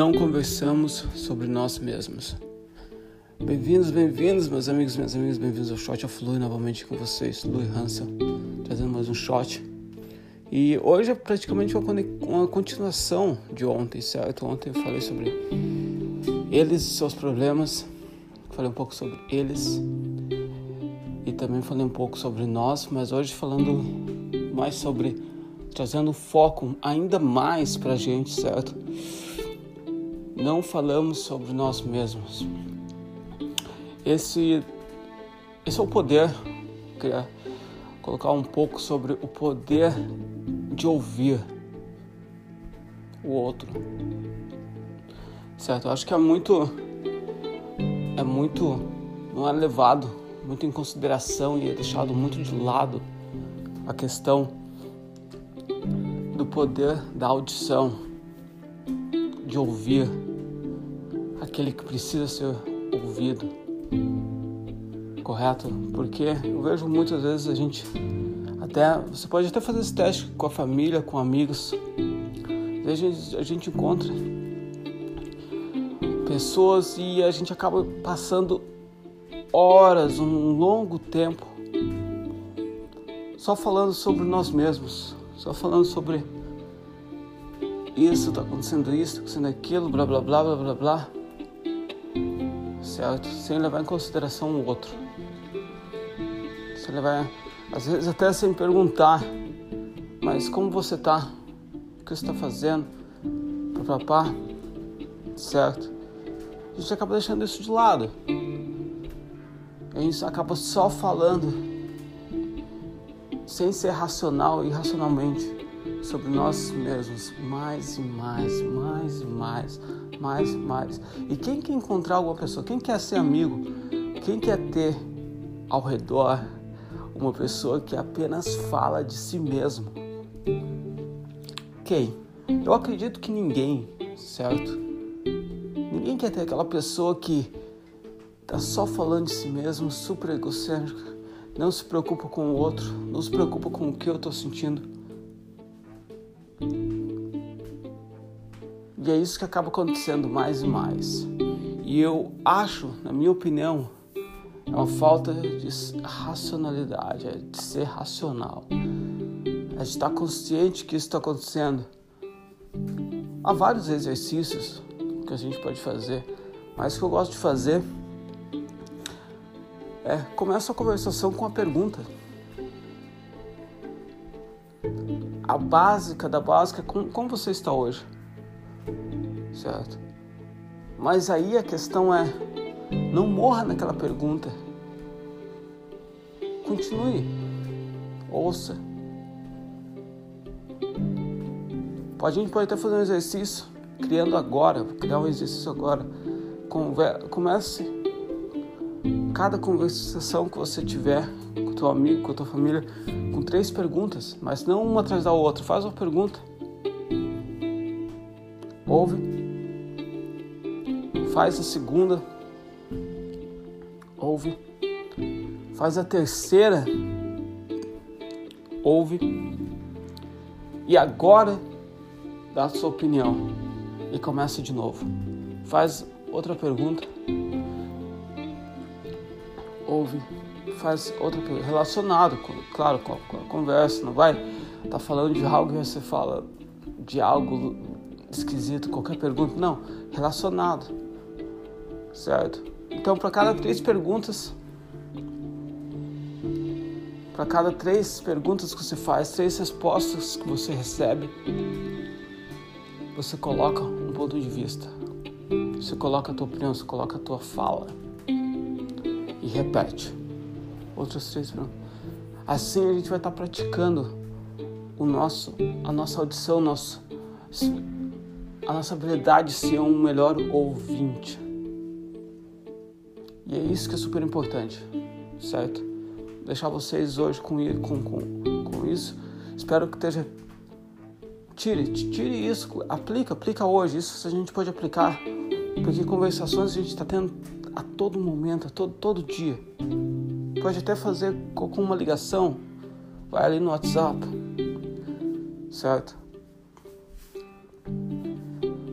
não conversamos sobre nós mesmos. Bem-vindos, bem-vindos, meus amigos, minhas amigas, bem-vindos ao Shot of Louis, novamente com vocês, Louis Hansel, trazendo mais um shot. E hoje é praticamente uma continuação de ontem, certo? Ontem eu falei sobre eles seus problemas, falei um pouco sobre eles e também falei um pouco sobre nós, mas hoje falando mais sobre trazendo foco ainda mais para a gente, certo? Não falamos sobre nós mesmos. Esse, esse é o poder. Queria colocar um pouco sobre o poder de ouvir o outro, certo? Acho que é muito, é muito, não é levado muito em consideração e é deixado muito de lado a questão do poder da audição, de ouvir aquele que precisa ser ouvido. Correto? Porque eu vejo muitas vezes a gente até você pode até fazer esse teste com a família, com amigos. Às vezes a gente encontra pessoas e a gente acaba passando horas, um longo tempo só falando sobre nós mesmos, só falando sobre isso, está acontecendo isso, está acontecendo aquilo, blá blá blá blá blá blá. Certo? Sem levar em consideração o outro. Sem levar, às vezes até sem perguntar, mas como você está? O que você está fazendo? Papá, certo? A gente acaba deixando isso de lado. A gente acaba só falando sem ser racional e irracionalmente sobre nós mesmos, mais e mais, mais e mais, mais e mais. E quem quer encontrar alguma pessoa, quem quer ser amigo, quem quer ter ao redor uma pessoa que apenas fala de si mesmo? Quem? Eu acredito que ninguém, certo? Ninguém quer ter aquela pessoa que tá só falando de si mesmo, super egocêntrica, não se preocupa com o outro, não se preocupa com o que eu estou sentindo. E é isso que acaba acontecendo mais e mais. E eu acho, na minha opinião, é uma falta de racionalidade, é de ser racional. É de estar consciente que isso está acontecendo. Há vários exercícios que a gente pode fazer, mas o que eu gosto de fazer é, começa a conversação com a pergunta. A básica da básica, como, como você está hoje? Certo? Mas aí a questão é, não morra naquela pergunta. Continue. Ouça. A gente pode até fazer um exercício, criando agora, criar um exercício agora. Comece cada conversação que você tiver com teu amigo, com a tua família, com três perguntas, mas não uma atrás da outra. Faz uma pergunta. Ouve. Faz a segunda. Ouve. Faz a terceira. Ouve. E agora dá a sua opinião e começa de novo. Faz outra pergunta ouve, faz outra coisa, relacionado, claro, com a, conversa, não vai tá falando de algo e você fala de algo esquisito, qualquer pergunta, não, relacionado, certo? Então, para cada três perguntas, para cada três perguntas que você faz, três respostas que você recebe, você coloca um ponto de vista. Você coloca a tua opinião, você coloca a tua fala e repete. Outros três Assim a gente vai estar praticando o nosso, a nossa audição, nosso, a nossa habilidade de ser um melhor ouvinte. E é isso que é super importante, certo? Deixar vocês hoje com, com, com, com isso. Espero que esteja. Tire, tire isso, aplica, aplica hoje. Isso a gente pode aplicar, porque conversações a gente está tendo a todo momento, a todo, todo dia. Pode até fazer com uma ligação, vai ali no WhatsApp, certo?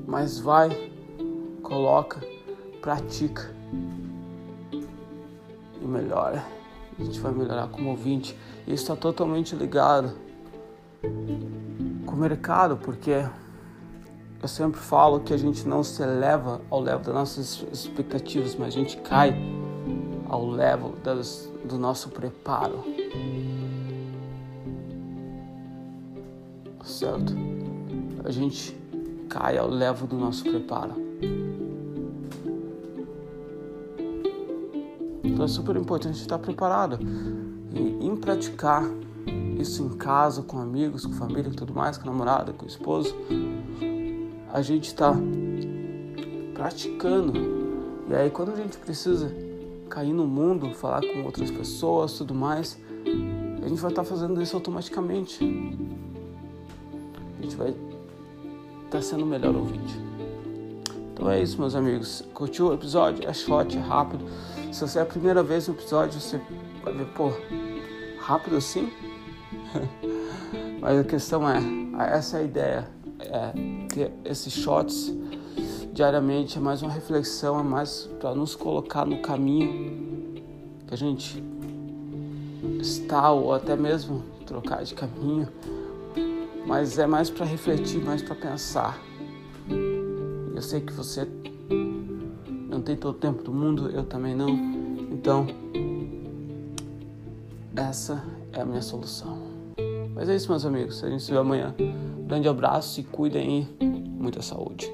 Mas vai coloca, pratica melhora. A gente vai melhorar como ouvinte. Isso está totalmente ligado com o mercado, porque eu sempre falo que a gente não se eleva ao level das nossas expectativas, mas a gente cai ao level das, do nosso preparo. Certo? A gente cai ao level do nosso preparo. Então é super importante estar preparado e em praticar isso em casa, com amigos, com família, com tudo mais, com a namorada, com o esposo a gente está praticando. E aí quando a gente precisa cair no mundo, falar com outras pessoas, tudo mais, a gente vai estar tá fazendo isso automaticamente. A gente vai estar tá sendo o melhor ouvinte. Então é isso, meus amigos. Curtiu o episódio? É short, é rápido. Se você é a primeira vez no episódio, você vai ver, pô, rápido assim? Mas a questão é, essa é a ideia é, ter esses shots diariamente é mais uma reflexão, é mais para nos colocar no caminho que a gente está ou até mesmo trocar de caminho, mas é mais para refletir, mais para pensar. Eu sei que você tem todo o tempo do mundo, eu também não. Então, essa é a minha solução. Mas é isso, meus amigos. A gente se vê amanhã. Grande abraço, se cuidem e muita saúde.